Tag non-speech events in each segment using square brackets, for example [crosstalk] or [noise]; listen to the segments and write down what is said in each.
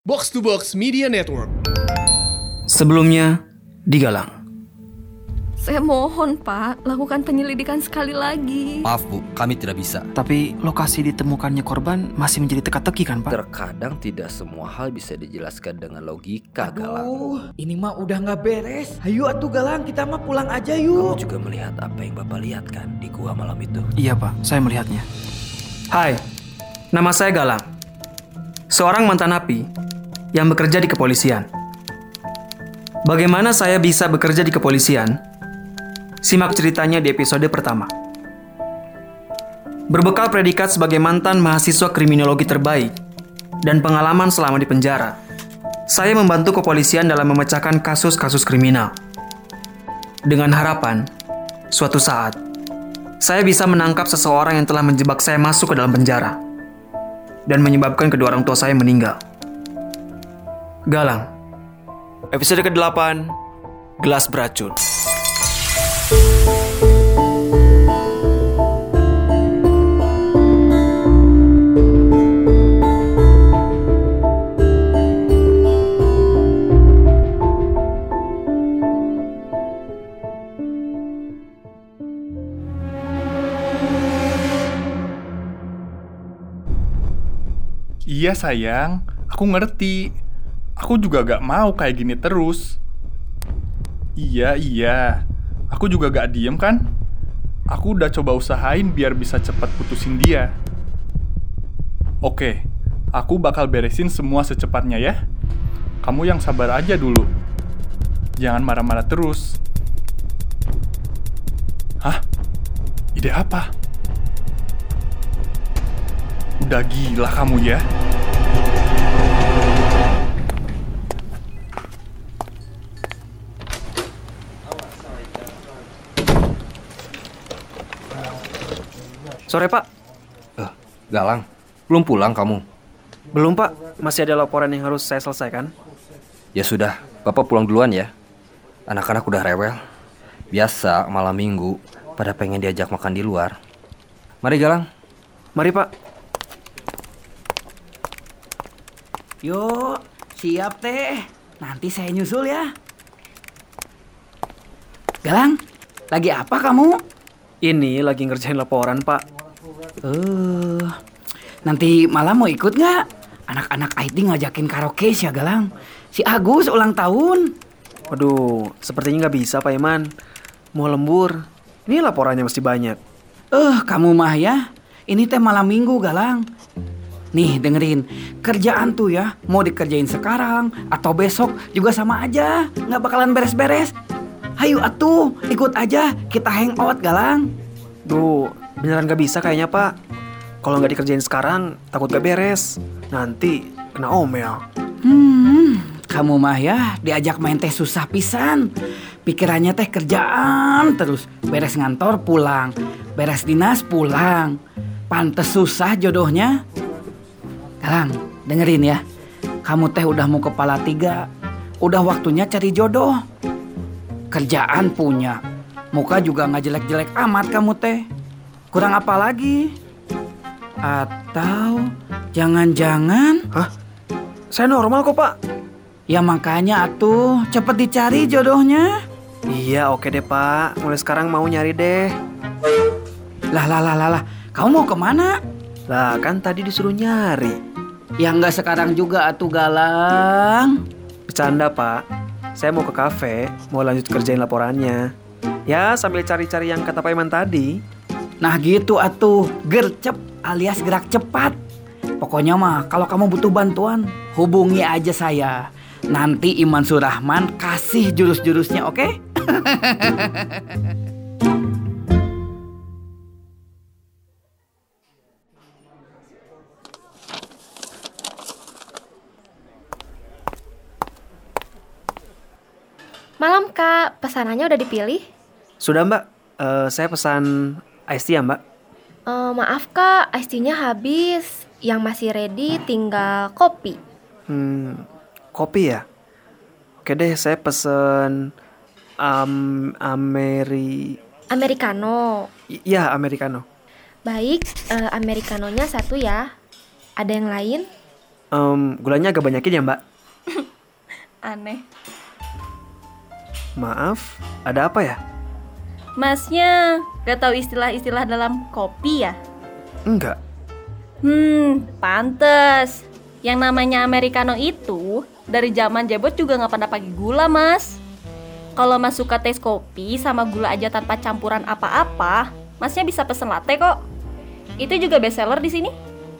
Box to Box Media Network. Sebelumnya, digalang. Saya mohon Pak, lakukan penyelidikan sekali lagi. Maaf Bu, kami tidak bisa. Tapi lokasi ditemukannya korban masih menjadi teka-teki kan Pak? Terkadang tidak semua hal bisa dijelaskan dengan logika, Galang. Aduh, ini mah udah nggak beres. Ayo atuh Galang, kita mah pulang aja Kamu yuk. juga melihat apa yang Bapak lihat kan di gua malam itu. Iya Pak, saya melihatnya. Hai, nama saya Galang. Seorang mantan napi yang bekerja di kepolisian. Bagaimana saya bisa bekerja di kepolisian? Simak ceritanya di episode pertama. Berbekal predikat sebagai mantan mahasiswa kriminologi terbaik dan pengalaman selama di penjara, saya membantu kepolisian dalam memecahkan kasus-kasus kriminal. Dengan harapan, suatu saat, saya bisa menangkap seseorang yang telah menjebak saya masuk ke dalam penjara dan menyebabkan kedua orang tua saya meninggal. Galang, episode ke-8, Gelas Beracun. Iya sayang, aku ngerti. Aku juga gak mau kayak gini terus. Iya, iya. Aku juga gak diem kan? Aku udah coba usahain biar bisa cepat putusin dia. Oke, aku bakal beresin semua secepatnya ya. Kamu yang sabar aja dulu. Jangan marah-marah terus. Hah? Ide apa? Udah gila kamu ya. Sore Pak, Eh, Galang, belum pulang kamu? belum Pak, masih ada laporan yang harus saya selesaikan. Ya sudah, Bapak pulang duluan ya. Anak-anak udah rewel. Biasa malam minggu pada pengen diajak makan di luar. Mari Galang. Mari Pak. Yuk, siap teh. Nanti saya nyusul ya. Galang, lagi apa kamu? Ini lagi ngerjain laporan Pak. Eh, nanti malam mau ikut nggak? Anak-anak IT ngajakin karaoke ya Galang. Si Agus ulang tahun. Waduh, sepertinya nggak bisa Pak Iman. Mau lembur. Ini laporannya masih banyak. Eh, kamu mah ya. Ini teh malam minggu, Galang. Nih, dengerin. Kerjaan tuh ya, mau dikerjain sekarang atau besok juga sama aja. Nggak bakalan beres-beres. Hayu atuh, ikut aja. Kita hangout, Galang. Duh, beneran nggak bisa kayaknya Pak. Kalau nggak dikerjain sekarang, takut gak beres. Nanti kena omel. Hmm, kamu mah ya diajak main teh susah pisan. Pikirannya teh kerjaan terus. Beres ngantor pulang, beres dinas pulang. Pantes susah jodohnya. Galang, dengerin ya. Kamu teh udah mau kepala tiga. Udah waktunya cari jodoh. Kerjaan punya. Muka juga nggak jelek-jelek amat kamu teh. Kurang apa lagi? Atau jangan-jangan Hah? Saya normal kok Pak. Ya makanya atuh cepet dicari jodohnya. Iya oke deh Pak. Mulai sekarang mau nyari deh. Lah lah lah lah lah. Kamu mau ke mana? Lah kan tadi disuruh nyari. Ya nggak sekarang juga atuh galang. Bercanda Pak. Saya mau ke kafe, mau lanjut kerjain laporannya. Ya sambil cari-cari yang kata Pak Iman tadi. Nah gitu atuh gercep alias gerak cepat. Pokoknya mah kalau kamu butuh bantuan hubungi aja saya. Nanti Iman Surahman kasih jurus-jurusnya oke? [laughs] Malam Kak, pesanannya udah dipilih? Sudah Mbak, Eh, saya pesan iced tea ya Mbak. Eh, maaf Kak, iced tea-nya habis. Yang masih ready tinggal kopi. Hmm, kopi ya? Oke deh, saya pesen um, Ameri... Americano. I- Ya, americano. Baik, eh, Americanonya satu ya. Ada yang lain? Em, gulanya agak banyakin ya mbak. [laughs] Aneh. Maaf, ada apa ya? Masnya gak tahu istilah-istilah dalam kopi ya? Enggak. Hmm, pantes. Yang namanya Americano itu dari zaman jebot juga nggak pernah pakai gula, Mas. Kalau Mas suka tes kopi sama gula aja tanpa campuran apa-apa, Masnya bisa pesen latte kok. Itu juga best seller di sini.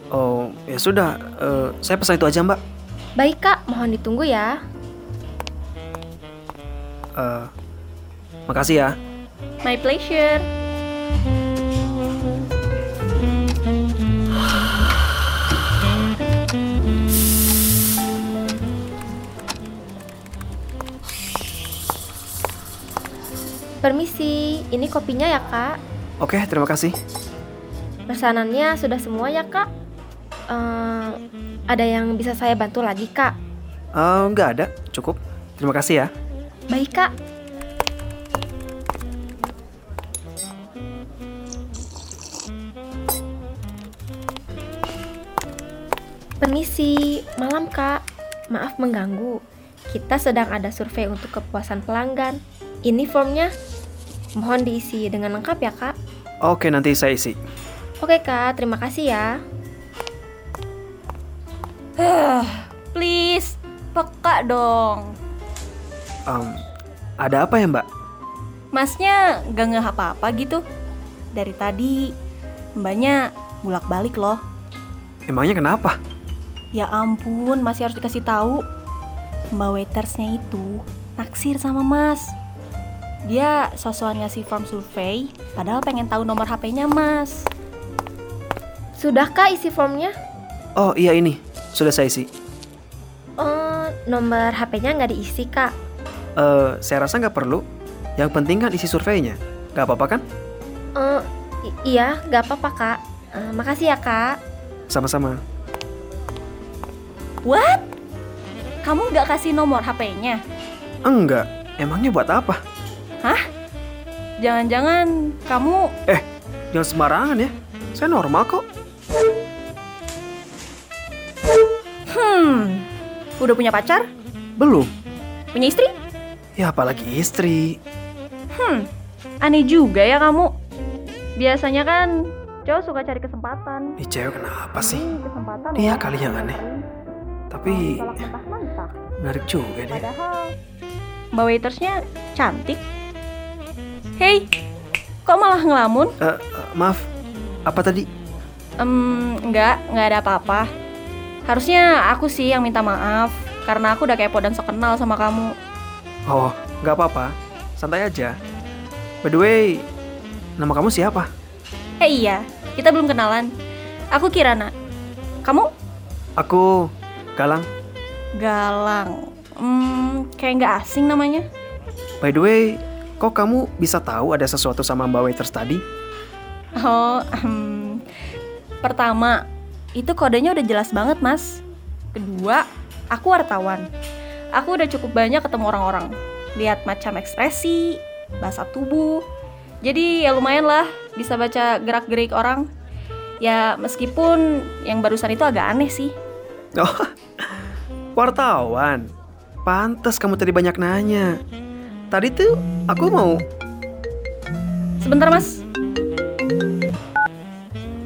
Oh, ya sudah. Eh, saya pesan itu aja mbak. Baik kak, mohon ditunggu ya. Eh, makasih ya. My pleasure. Permisi, ini kopinya ya kak. Oke, terima kasih. Pesanannya sudah semua ya kak. Eh, ada yang bisa saya bantu lagi kak? Eh, enggak ada, cukup. Terima kasih ya. Baik kak. Permisi, malam kak. Maaf mengganggu. Kita sedang ada survei untuk kepuasan pelanggan. Ini formnya. Mohon diisi dengan lengkap ya kak. Oke, nanti saya isi. Oke kak, terima kasih ya. Please, peka dong. Em, ada apa ya mbak? Masnya gak ngeh apa-apa gitu. Dari tadi, mbaknya bulak-balik loh. Emangnya kenapa? Ya ampun, masih harus dikasih tahu. Mbak waitersnya itu naksir sama Mas. Dia sosokan ngasih form survei, padahal pengen tahu nomor HP-nya Mas. Sudah kak isi formnya? Oh iya ini, sudah saya isi. Oh, nomor HP-nya nggak diisi kak. Eh, saya rasa nggak perlu. Yang penting kan isi surveinya. Gak apa-apa kan? Eh, i- iya, nggak apa-apa kak. Eh, makasih ya kak. Sama-sama. What? Kamu nggak kasih nomor HP-nya? Enggak. Emangnya buat apa? Jangan-jangan kamu... Eh, jangan sembarangan ya. Saya normal kok. Hmm, udah punya pacar? Belum. Punya istri? Ya apalagi istri. Hmm, aneh juga ya kamu. Biasanya kan cowok suka cari kesempatan. Ih cewek kenapa sih? Ini kesempatan Dia kali yang aneh. Tapi menarik juga dia. Padahal mbak waitersnya cantik. Hei, kok malah ngelamun? Eh, eh, maaf, apa tadi? Em, enggak, enggak ada apa-apa. Harusnya aku sih yang minta maaf karena aku udah kepo dan sok kenal sama kamu. Oh, nggak apa-apa. Santai aja. By the way, nama kamu siapa? Eh iya, kita belum kenalan. Aku Kirana. Kamu? Aku Galang. Galang. Hmm, kayak nggak asing namanya. By the way, kok kamu bisa tahu ada sesuatu sama Mbak Waiters tadi? Oh, hmm. pertama, itu kodenya udah jelas banget, Mas. Kedua, aku wartawan. Aku udah cukup banyak ketemu orang-orang. Lihat macam ekspresi, bahasa tubuh. Jadi ya lumayan lah bisa baca gerak-gerik orang. Ya meskipun yang barusan itu agak aneh sih. [laughs] Oh, wartawan. Pantas kamu tadi banyak nanya. Tadi tuh aku mau Sebentar, Mas.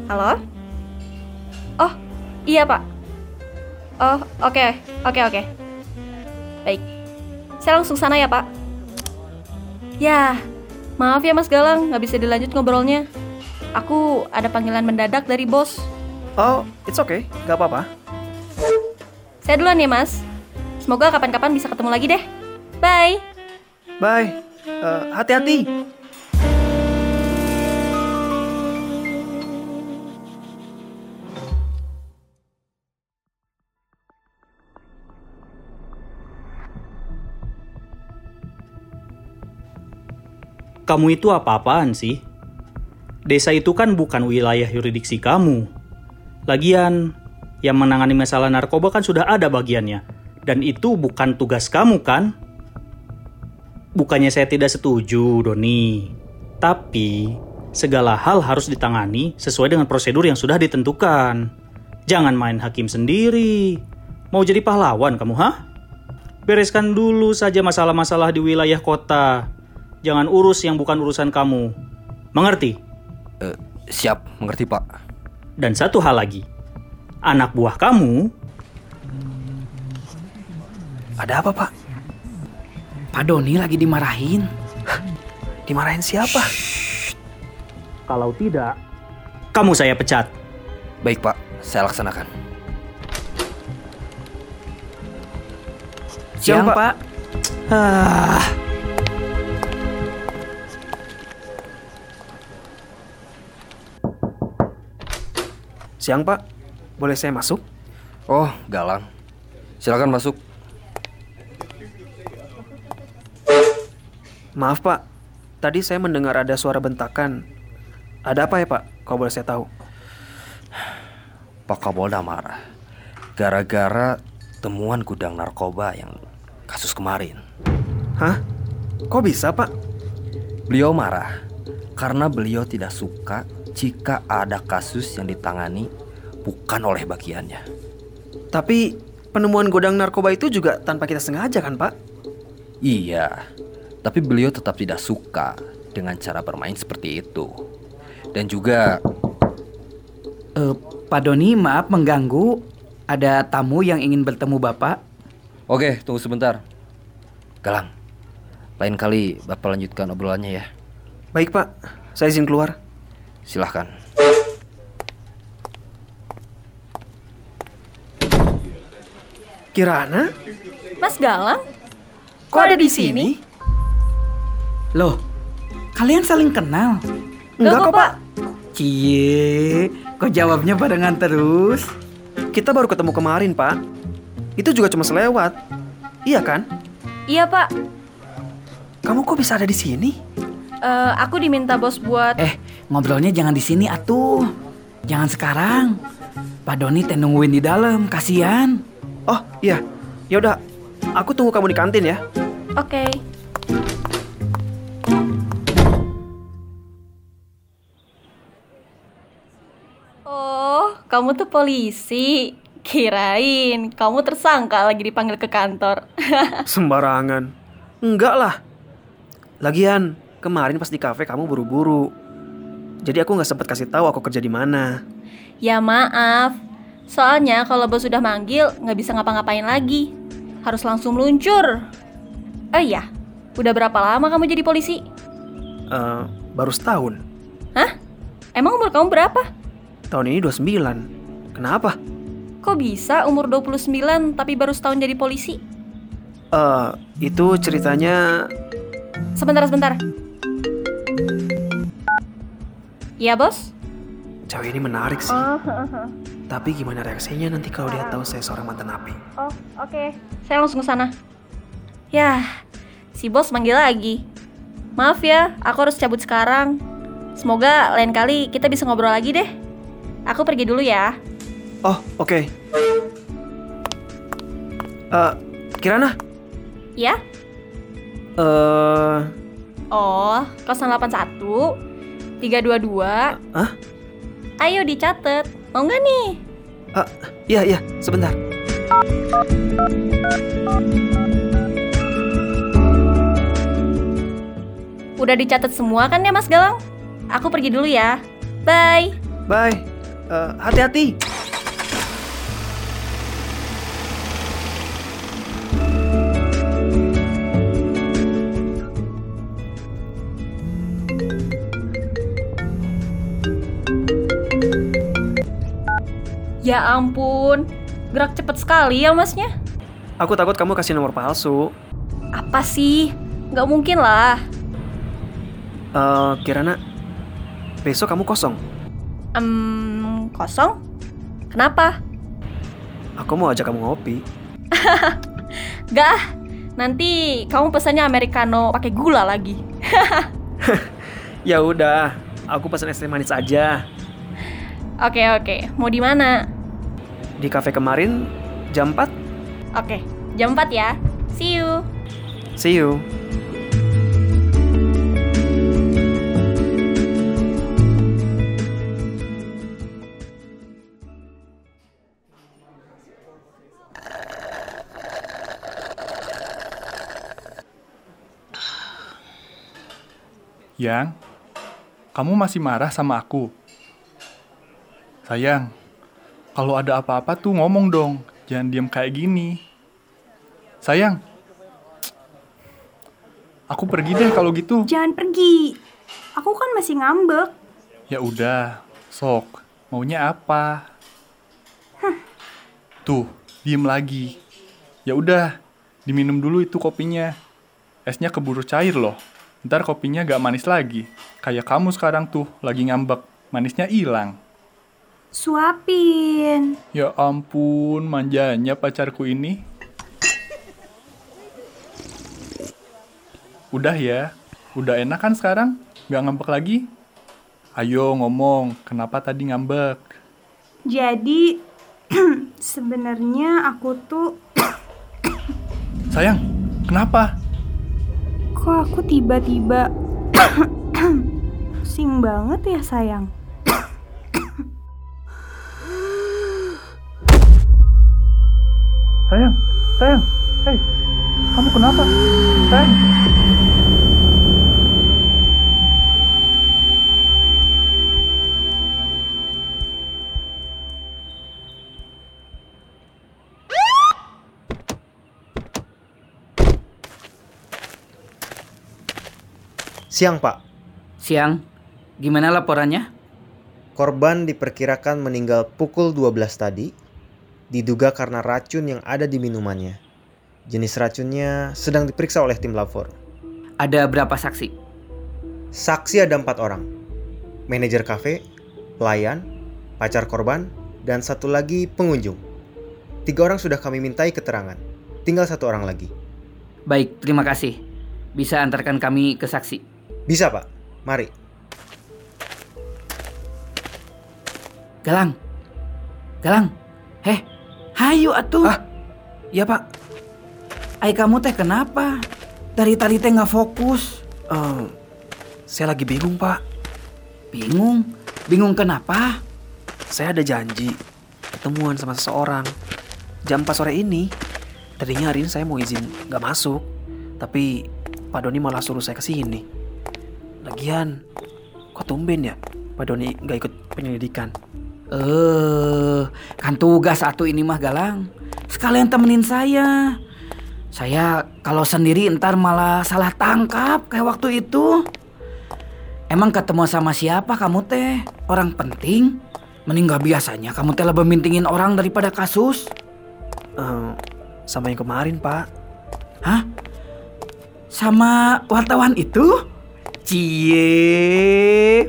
Halo? Oh, iya, Pak. Oh, oke. Oke, oke. Baik. Saya langsung sana ya, Pak. Ya, maaf ya Mas Galang, nggak bisa dilanjut ngobrolnya. Aku ada panggilan mendadak dari bos. Oh, it's okay, gak apa-apa. Saya duluan ya, Mas. Semoga kapan-kapan bisa ketemu lagi deh. Bye. Bye. Eh, hati-hati. Kamu itu apa-apaan sih? Desa itu kan bukan wilayah yuridiksi kamu. Lagian, yang menangani masalah narkoba kan sudah ada bagiannya. Dan itu bukan tugas kamu kan? Bukannya saya tidak setuju, Doni. Tapi, segala hal harus ditangani sesuai dengan prosedur yang sudah ditentukan. Jangan main hakim sendiri. Mau jadi pahlawan kamu, ha? Bereskan dulu saja masalah-masalah di wilayah kota. Jangan urus yang bukan urusan kamu. Mengerti? Eh, siap, mengerti Pak. Dan satu hal lagi. Anak buah kamu Ada apa, Pak? Pak Doni lagi dimarahin. Dimarahin siapa? Kalau tidak, kamu saya pecat. Baik Pak, saya laksanakan. Siang, Pak. Ah, Siang, Pak. Boleh saya masuk? Oh, Galang. Silakan masuk. Maaf, Pak. Tadi saya mendengar ada suara bentakan. Ada apa ya, Pak? Kalau boleh saya tahu. Pak Kapolda marah. Gara-gara temuan gudang narkoba yang kasus kemarin. Hah? Kok bisa, Pak? Beliau marah karena beliau tidak suka jika ada kasus yang ditangani bukan oleh bagiannya. Tapi penemuan gudang narkoba itu juga tanpa kita sengaja kan, Pak? Iya, tapi beliau tetap tidak suka dengan cara bermain seperti itu. Dan juga Eh, Pak Doni, maaf mengganggu. Ada tamu yang ingin bertemu Bapak. Oke, tunggu sebentar. Galang, lain kali Bapak lanjutkan obrolannya ya. Baik, Pak. Saya izin keluar. Silahkan. Kirana? Mas Galang? Kok ada di sini? Loh, kalian saling kenal? Enggak kok, Pak. Cie, kok jawabnya barengan terus? Kita baru ketemu kemarin, Pak. Itu juga cuma selewat. Iya kan? Iya pak, Kamu kok bisa ada di sini? Eh, aku diminta bos buat Eh, ngobrolnya jangan di sini atuh. Jangan sekarang. Pak Doni teh nungguin di dalam, kasihan. Oh, iya. Ya udah, aku tunggu kamu di kantin ya. Oke. Oh, kamu tuh polisi. Kirain kamu tersangka lagi dipanggil ke kantor. [laughs] Sembarangan. Enggak lah. Lagian, kemarin pas di kafe kamu buru-buru. Jadi aku nggak sempet kasih tahu aku kerja di mana. ya maaf. Soalnya kalau bos sudah manggil nggak bisa ngapa-ngapain lagi. Harus langsung meluncur. Oh iya, udah berapa lama kamu jadi polisi? Eh, baru setahun. Hah? Emang umur kamu berapa? Tahun ini 29. Kenapa? Kok bisa umur 29 tapi baru setahun jadi polisi? Eh, itu ceritanya Sebentar, sebentar. Iya, Bos? cewek ini menarik sih. [laughs] Tapi gimana reaksinya nanti kalau dia tahu saya seorang mantan api? Oh, oke. Saya langsung ke sana. Yah, si Bos manggil lagi. Maaf ya, aku harus cabut sekarang. Semoga lain kali kita bisa ngobrol lagi deh. Aku pergi dulu ya. Oh, oke. Eh, Kirana? Ya? Eh, Oh, 081 322. Hah? Ayo dicatat. Mau nggak nih? eh, iya iya, sebentar. Udah dicatat semua kan ya Mas Galang? Aku pergi dulu ya. Bye. Bye. Eh, hati-hati. Ya ampun, gerak cepet sekali ya masnya. Aku takut kamu kasih nomor palsu. Apa sih? Nggak mungkin lah. Eh, Kirana, besok kamu kosong. Em, kosong? Kenapa? Aku mau ajak kamu ngopi. [laughs] Gak ah. Nanti kamu pesannya americano pakai gula lagi. [laughs] [laughs] Ya udah, aku pesan es teh manis aja. Oke, okay, oke. Okay. Mau di mana? Di kafe kemarin jam 4. Oke, okay, jam 4 ya. See you. See you. Yang, kamu masih marah sama aku? Sayang, kalau ada apa-apa tuh ngomong dong. Jangan diam kayak gini. Sayang, aku pergi deh kalau gitu. Jangan pergi. Aku kan masih ngambek. Ya udah, sok. Maunya apa? Tuh, diem lagi. Ya udah, diminum dulu itu kopinya. Esnya keburu cair loh. Ntar kopinya gak manis lagi. Kayak kamu sekarang tuh, lagi ngambek. Manisnya hilang. Suapin. Ya ampun, manjanya pacarku ini. Udah ya, udah enak kan sekarang? Gak ngambek lagi? Ayo ngomong, kenapa tadi ngambek? Jadi [clears throat] sebenarnya aku tuh [coughs] Sayang, kenapa? kok aku tiba-tiba [coughs] pusing banget ya sayang. Sayang, sayang, hei, kamu kenapa? Sayang. Siang, Pak. Siang, gimana laporannya? Korban diperkirakan meninggal pukul 12 tadi, diduga karena racun yang ada di minumannya. Jenis racunnya sedang diperiksa oleh tim lapor. Ada berapa saksi? Saksi ada empat orang. Manajer kafe, pelayan, pacar korban, dan satu lagi pengunjung. Tiga orang sudah kami mintai keterangan. Tinggal satu orang lagi. Baik, terima kasih. Bisa antarkan kami ke saksi. Bisa, Pak. Mari. Galang. Galang. Heh, hayu atuh. Ah, iya pak. Ai kamu teh kenapa? Dari tadi teh nggak fokus. Eh, saya lagi bingung pak. Bingung? Bingung kenapa? Saya ada janji ketemuan sama seseorang jam 4 sore ini. Tadinya hari ini saya mau izin nggak masuk, tapi Pak Doni malah suruh saya ke sini. Lagian, kok tumben ya Pak Doni nggak ikut penyelidikan? Eh, kan tugas satu ini mah Galang. Sekalian temenin saya. Saya kalau sendiri ntar malah salah tangkap kayak waktu itu. Emang ketemu sama siapa kamu teh? Orang penting? Mending gak biasanya kamu teh lebih mintingin orang daripada kasus. Eh, sama yang kemarin pak. Hah? Sama wartawan itu? Cie.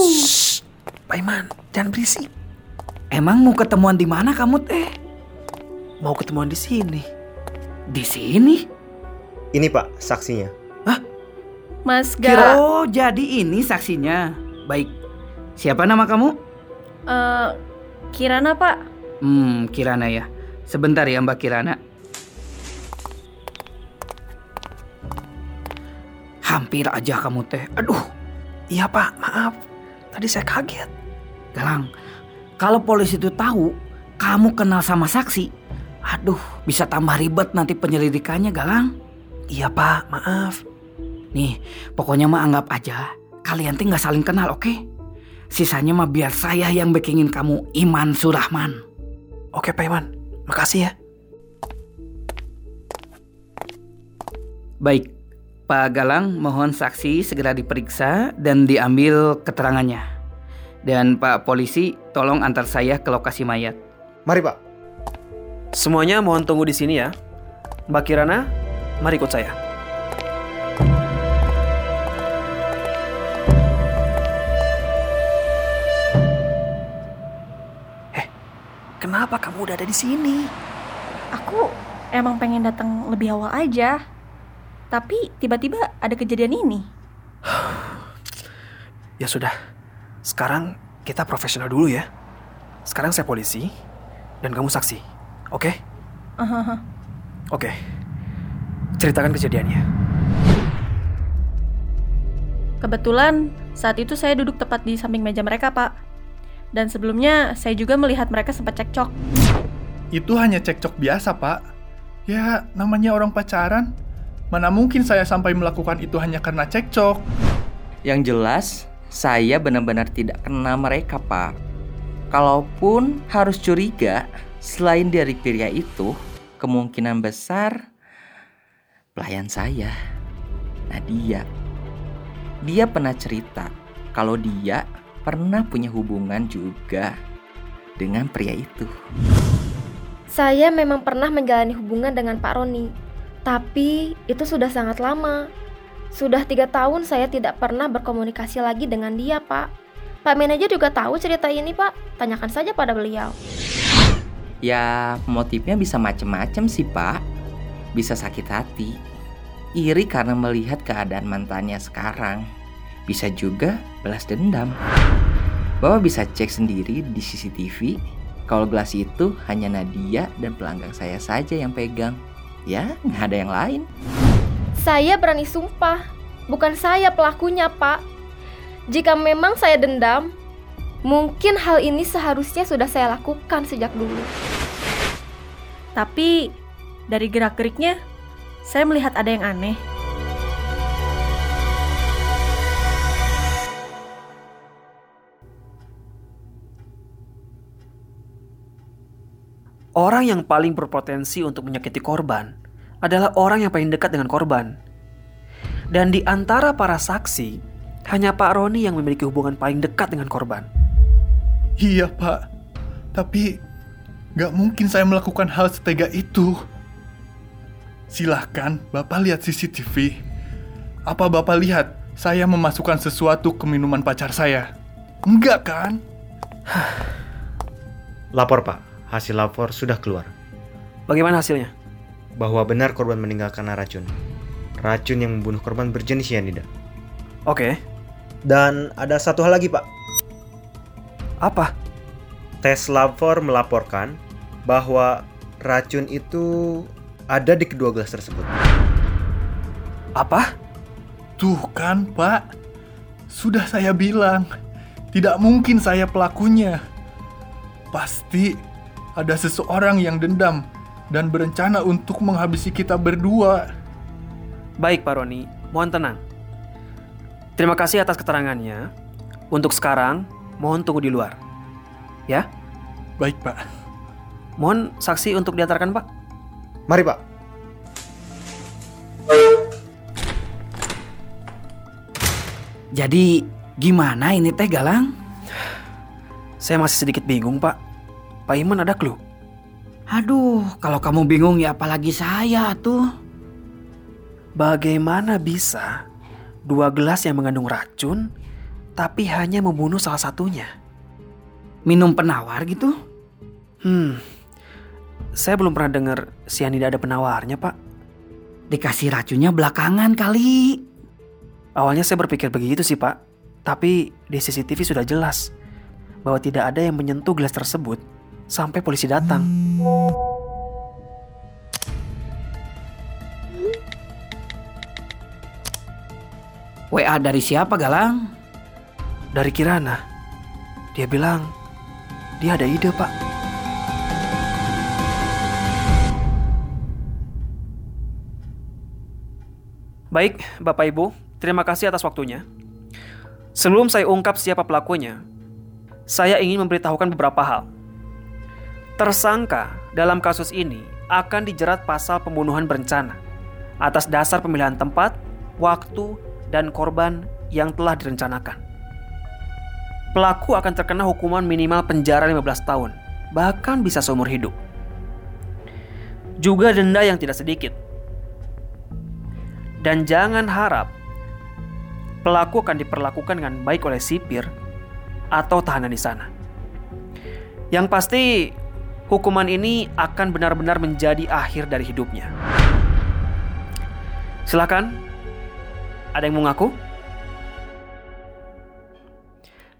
Shh, Pak Iman, jangan berisik. Emang mau ketemuan di mana kamu teh? Mau ketemuan di sini. Di sini? Ini, Pak, saksinya. Mas Ga, Oh, jadi ini saksinya. Baik. Siapa nama kamu? eh, Kirana Pak. Hmm, Kirana ya. Sebentar ya Mbak Kirana. Hampir aja kamu teh. Aduh, Iya pak, maaf. Tadi saya kaget. Galang. Kalau polisi itu tahu kamu kenal sama saksi, aduh, bisa tambah ribet nanti penyelidikannya, Galang. Iya pak, maaf. Nih, pokoknya mah anggap aja kalian tuh nggak saling kenal, oke? Sisanya mah biar saya yang bakingin kamu Iman Surahman. Oke Pak Iman, makasih ya. Baik, Pak Galang mohon saksi segera diperiksa dan diambil keterangannya. Dan Pak Polisi tolong antar saya ke lokasi mayat. Mari, Pak. Semuanya mohon tunggu di sini ya. Mbak Kirana, mari ikut saya. Eh, kenapa kamu udah ada di sini? Aku emang pengen datang lebih awal aja. Tapi tiba-tiba ada kejadian ini. Ya sudah, sekarang kita profesional dulu ya. Sekarang saya polisi dan kamu saksi, oke? Oke, ceritakan kejadiannya. Kebetulan saat itu saya duduk tepat di samping meja mereka, Pak. Dan sebelumnya saya juga melihat mereka sempat cekcok. Itu hanya cekcok biasa, Pak. Ya, namanya orang pacaran. Mana mungkin saya sampai melakukan itu hanya karena cekcok. Yang jelas, saya benar-benar tidak kenal mereka, Pak. Kalaupun harus curiga, selain dari pria itu, kemungkinan besar pelayan saya, Nadia. Dia pernah cerita kalau dia pernah punya hubungan juga dengan pria itu. Saya memang pernah menjalani hubungan dengan Pak Roni, tapi itu sudah sangat lama. Sudah tiga tahun saya tidak pernah berkomunikasi lagi dengan dia, Pak. Pak manajer juga tahu cerita ini, Pak. Tanyakan saja pada beliau. Ya, motifnya bisa macem-macem sih, Pak. Bisa sakit hati. Iri karena melihat keadaan mantannya sekarang. Bisa juga balas dendam. Bapak bisa cek sendiri di CCTV kalau gelas itu hanya Nadia dan pelanggan saya saja yang pegang. Ya, nggak ada yang lain. Saya berani sumpah, bukan saya pelakunya, Pak. Jika memang saya dendam, mungkin hal ini seharusnya sudah saya lakukan sejak dulu. Tapi dari gerak-geriknya, saya melihat ada yang aneh. Orang yang paling berpotensi untuk menyakiti korban adalah orang yang paling dekat dengan korban. Dan di antara para saksi, hanya Pak Roni yang memiliki hubungan paling dekat dengan korban. Iya, Pak. Tapi nggak mungkin saya melakukan hal setega itu. Silahkan Bapak lihat CCTV. Apa Bapak lihat saya memasukkan sesuatu ke minuman pacar saya? Enggak kan? Lapor Pak, hasil lapor sudah keluar. Bagaimana hasilnya? Bahwa benar korban meninggal karena racun. Racun yang membunuh korban berjenis cyanida. Oke. Dan ada satu hal lagi Pak. Apa? Tes lapor melaporkan bahwa racun itu ada di kedua gelas tersebut. Apa? Tuh kan, Pak. Sudah saya bilang, tidak mungkin saya pelakunya. Pasti ada seseorang yang dendam dan berencana untuk menghabisi kita berdua. Baik, Pak Roni. Mohon tenang. Terima kasih atas keterangannya. Untuk sekarang, mohon tunggu di luar. Ya? Baik, Pak. Mohon saksi untuk diantarkan, Pak. Mari, Pak. Jadi gimana ini teh Galang? Saya masih sedikit bingung, Pak. Pak Iman ada clue? Aduh, kalau kamu bingung ya apalagi saya tuh. Bagaimana bisa dua gelas yang mengandung racun tapi hanya membunuh salah satunya? Minum penawar gitu? Hmm, saya belum pernah dengar sianida ada penawarnya, Pak. Dikasih racunnya belakangan kali. Awalnya saya berpikir begitu sih, Pak. Tapi di CCTV sudah jelas bahwa tidak ada yang menyentuh gelas tersebut sampai polisi datang. WA dari siapa Galang? Dari Kirana. Dia bilang dia ada ide, Pak. Baik, Bapak Ibu, terima kasih atas waktunya. Sebelum saya ungkap siapa pelakunya, saya ingin memberitahukan beberapa hal. Tersangka dalam kasus ini akan dijerat pasal pembunuhan berencana atas dasar pemilihan tempat, waktu, dan korban yang telah direncanakan. Pelaku akan terkena hukuman minimal penjara 15 tahun, bahkan bisa seumur hidup. Juga denda yang tidak sedikit. Dan jangan harap pelaku akan diperlakukan dengan baik oleh sipir atau tahanan di sana. Yang pasti, hukuman ini akan benar-benar menjadi akhir dari hidupnya. Silakan, ada yang mau ngaku?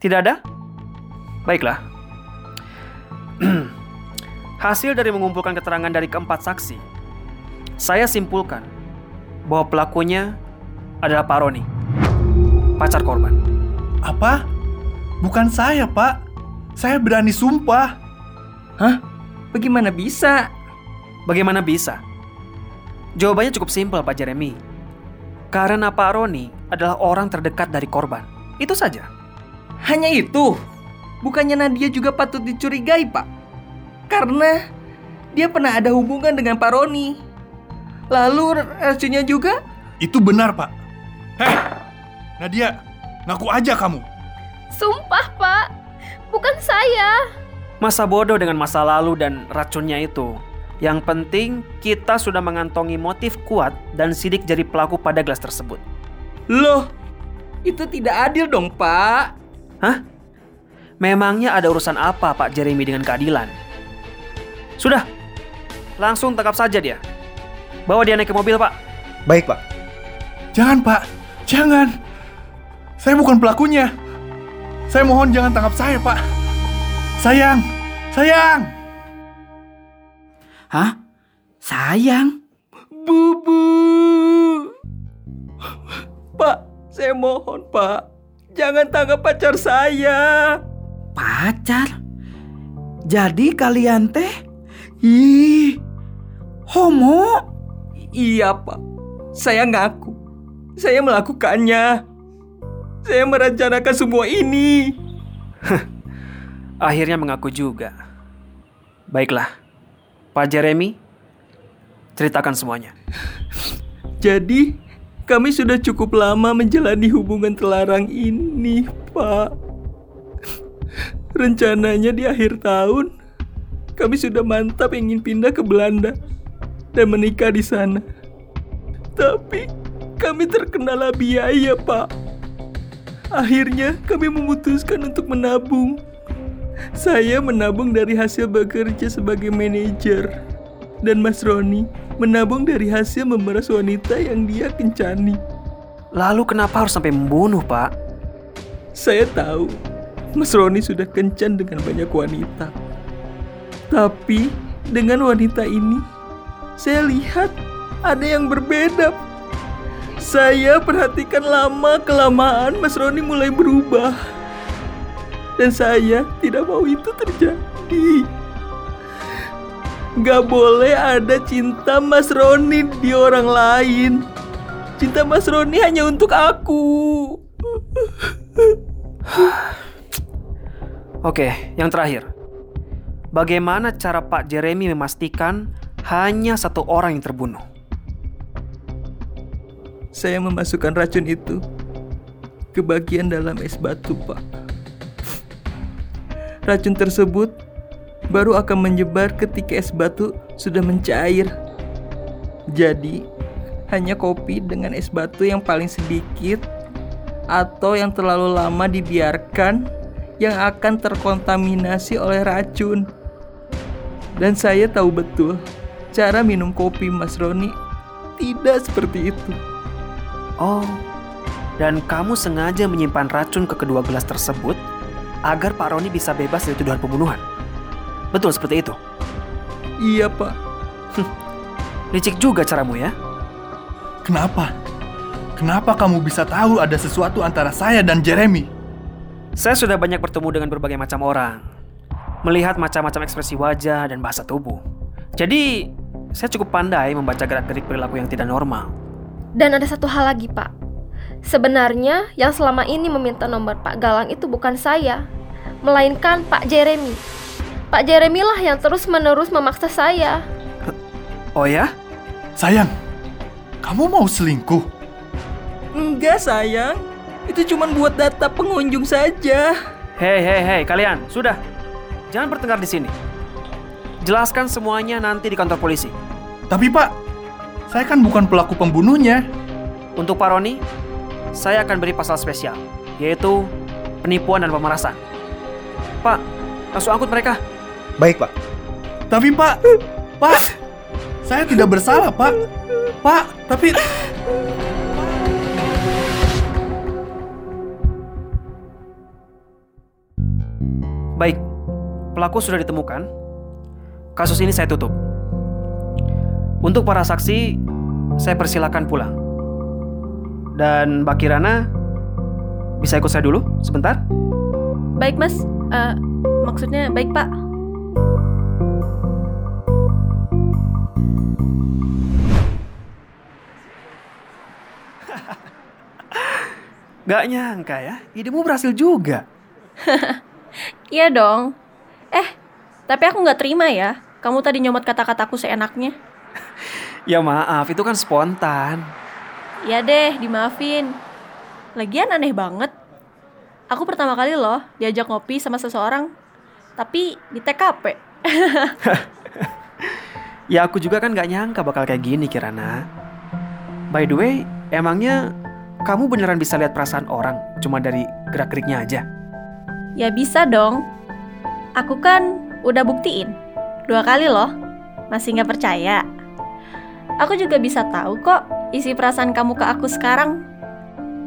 Tidak ada? Baiklah. [clears throat] Hasil dari mengumpulkan keterangan dari keempat saksi, saya simpulkan bahwa pelakunya adalah Pak Roni, pacar korban. Apa? Bukan saya, Pak. Saya berani sumpah. Hah? Bagaimana bisa? Bagaimana bisa? Jawabannya cukup simpel, Pak Jeremy. Karena Pak Roni adalah orang terdekat dari korban. Itu saja. Hanya itu. Bukannya Nadia juga patut dicurigai, Pak. Karena dia pernah ada hubungan dengan Pak Roni. Lalu racunnya juga? Itu benar, Pak. Hei, Nadia, ngaku aja kamu. Sumpah, Pak. Bukan saya. Masa bodoh dengan masa lalu dan racunnya itu. Yang penting kita sudah mengantongi motif kuat dan sidik jari pelaku pada gelas tersebut. Loh, itu tidak adil dong, Pak. Hah? Memangnya ada urusan apa Pak Jeremy dengan keadilan? Sudah, langsung tangkap saja dia. Bawa dia naik ke mobil, Pak. Baik, Pak. Jangan, Pak. Jangan. Saya bukan pelakunya. Saya mohon jangan tangkap saya, Pak. Sayang. Sayang. Hah? Sayang? Bubu. Pak, saya mohon, Pak. Jangan tangkap pacar saya. Pacar? Jadi kalian teh? Ih, homo? Iya, Pak. Saya ngaku. Saya melakukannya. Saya merencanakan semua ini. Akhirnya mengaku juga. Baiklah, Pak Jeremy, ceritakan semuanya. [laughs] Jadi, kami sudah cukup lama menjalani hubungan terlarang ini, Pak. [laughs] Rencananya di akhir tahun, kami sudah mantap ingin pindah ke Belanda dan menikah di sana. Tapi kami terkendala biaya, Pak. Akhirnya kami memutuskan untuk menabung. Saya menabung dari hasil bekerja sebagai manajer. Dan Mas Roni menabung dari hasil memeras wanita yang dia kencani. Lalu kenapa harus sampai membunuh, Pak? Saya tahu Mas Roni sudah kencan dengan banyak wanita. Tapi dengan wanita ini, saya lihat ada yang berbeda. Saya perhatikan lama kelamaan Mas Roni mulai berubah. Dan saya tidak mau itu terjadi. Gak boleh ada cinta Mas Roni di orang lain. Cinta Mas Roni hanya untuk aku. Oke, yang terakhir. Bagaimana cara Pak Jeremy memastikan hanya satu orang yang terbunuh? Saya memasukkan racun itu ke bagian dalam es batu, Pak. Racun tersebut baru akan menyebar ketika es batu sudah mencair. Jadi, hanya kopi dengan es batu yang paling sedikit atau yang terlalu lama dibiarkan yang akan terkontaminasi oleh racun. Dan saya tahu betul cara minum kopi Mas Roni tidak seperti itu. Oh, dan kamu sengaja menyimpan racun ke kedua gelas tersebut agar Pak Roni bisa bebas dari tuduhan pembunuhan. Betul seperti itu? Iya, Pak. [laughs] Licik juga caramu ya. Kenapa? Kenapa kamu bisa tahu ada sesuatu antara saya dan Jeremy? Saya sudah banyak bertemu dengan berbagai macam orang. Melihat macam-macam ekspresi wajah dan bahasa tubuh. Jadi, saya cukup pandai membaca gerak-gerik perilaku yang tidak normal. Dan ada satu hal lagi, Pak. Sebenarnya yang selama ini meminta nomor Pak Galang itu bukan saya, melainkan Pak Jeremy. Pak Jeremy lah yang terus-menerus memaksa saya. Oh ya? Sayang, kamu mau selingkuh? Enggak, sayang. Itu cuma buat data pengunjung saja. Hei, hei, hei, kalian, sudah. Jangan bertengkar di sini. Jelaskan semuanya nanti di kantor polisi. Tapi Pak, saya kan bukan pelaku pembunuhnya. Untuk Pak Roni, saya akan beri pasal spesial, yaitu penipuan dan pemerasan. Pak, langsung angkut mereka. Baik, Pak. Tapi Pak, Pak, saya tidak bersalah, Pak. Pak, tapi Baik, pelaku sudah ditemukan. Kasus ini saya tutup. Untuk para saksi, saya persilakan pulang. Dan Mbak Kirana, bisa ikut saya dulu sebentar? Baik, Mas. Eh, maksudnya baik, Pak. [laughs] Gak nyangka ya, idemu berhasil juga. [laughs] Iya dong. Eh, tapi aku nggak terima ya. Kamu tadi nyomot kata-kataku seenaknya. [laughs] Ya maaf, itu kan spontan. Ya deh, dimaafin. Lagian aneh banget. Aku pertama kali loh diajak ngopi sama seseorang. Tapi di TKP. [laughs] Ya aku juga kan gak nyangka bakal kayak gini Kirana. By the way, emangnya kamu beneran bisa lihat perasaan orang cuma dari gerak-geriknya aja? Ya bisa dong. Aku kan udah buktiin. Dua kali loh. Masih nggak percaya? Aku juga bisa tahu kok isi perasaan kamu ke aku sekarang.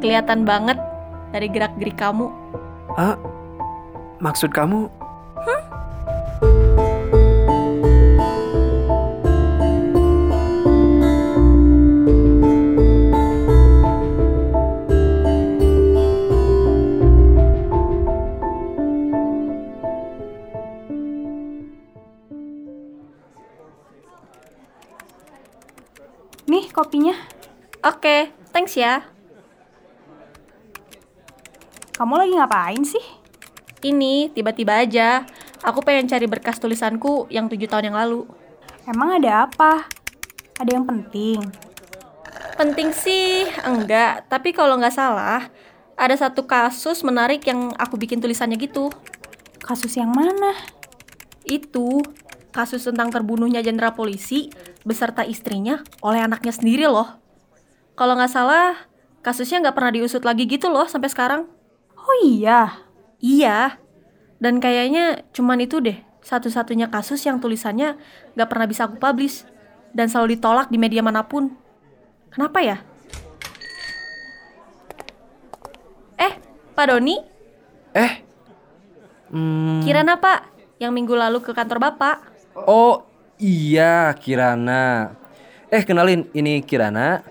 Kelihatan banget dari gerak-gerik kamu. Ah, maksud kamu? Nih kopinya. Oke, thanks ya. Kamu lagi ngapain sih? Ini tiba-tiba aja. Aku pengen cari berkas tulisanku yang tujuh tahun yang lalu. Emang ada apa? Ada yang penting? Penting sih, enggak. Tapi kalau nggak salah, ada satu kasus menarik yang aku bikin tulisannya gitu. Kasus yang mana? Itu kasus tentang terbunuhnya jenderal polisi beserta istrinya oleh anaknya sendiri loh. Kalau nggak salah, kasusnya nggak pernah diusut lagi gitu loh sampai sekarang. Oh iya. Iya. Dan kayaknya cuman itu deh satu-satunya kasus yang tulisannya nggak pernah bisa aku publish dan selalu ditolak di media mana pun. Kenapa ya? Eh, Pak Doni? Eh, hmm, Kirana Pak, yang minggu lalu ke kantor Bapak. oh iya Kirana. Eh kenalin, ini Kirana,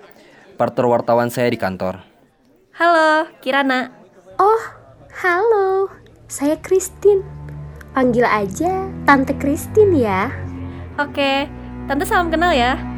partner wartawan saya di kantor. Halo, Kirana. Oh, halo. Saya Christine. Panggil aja Tante Christine ya. Oke, Tante salam kenal ya.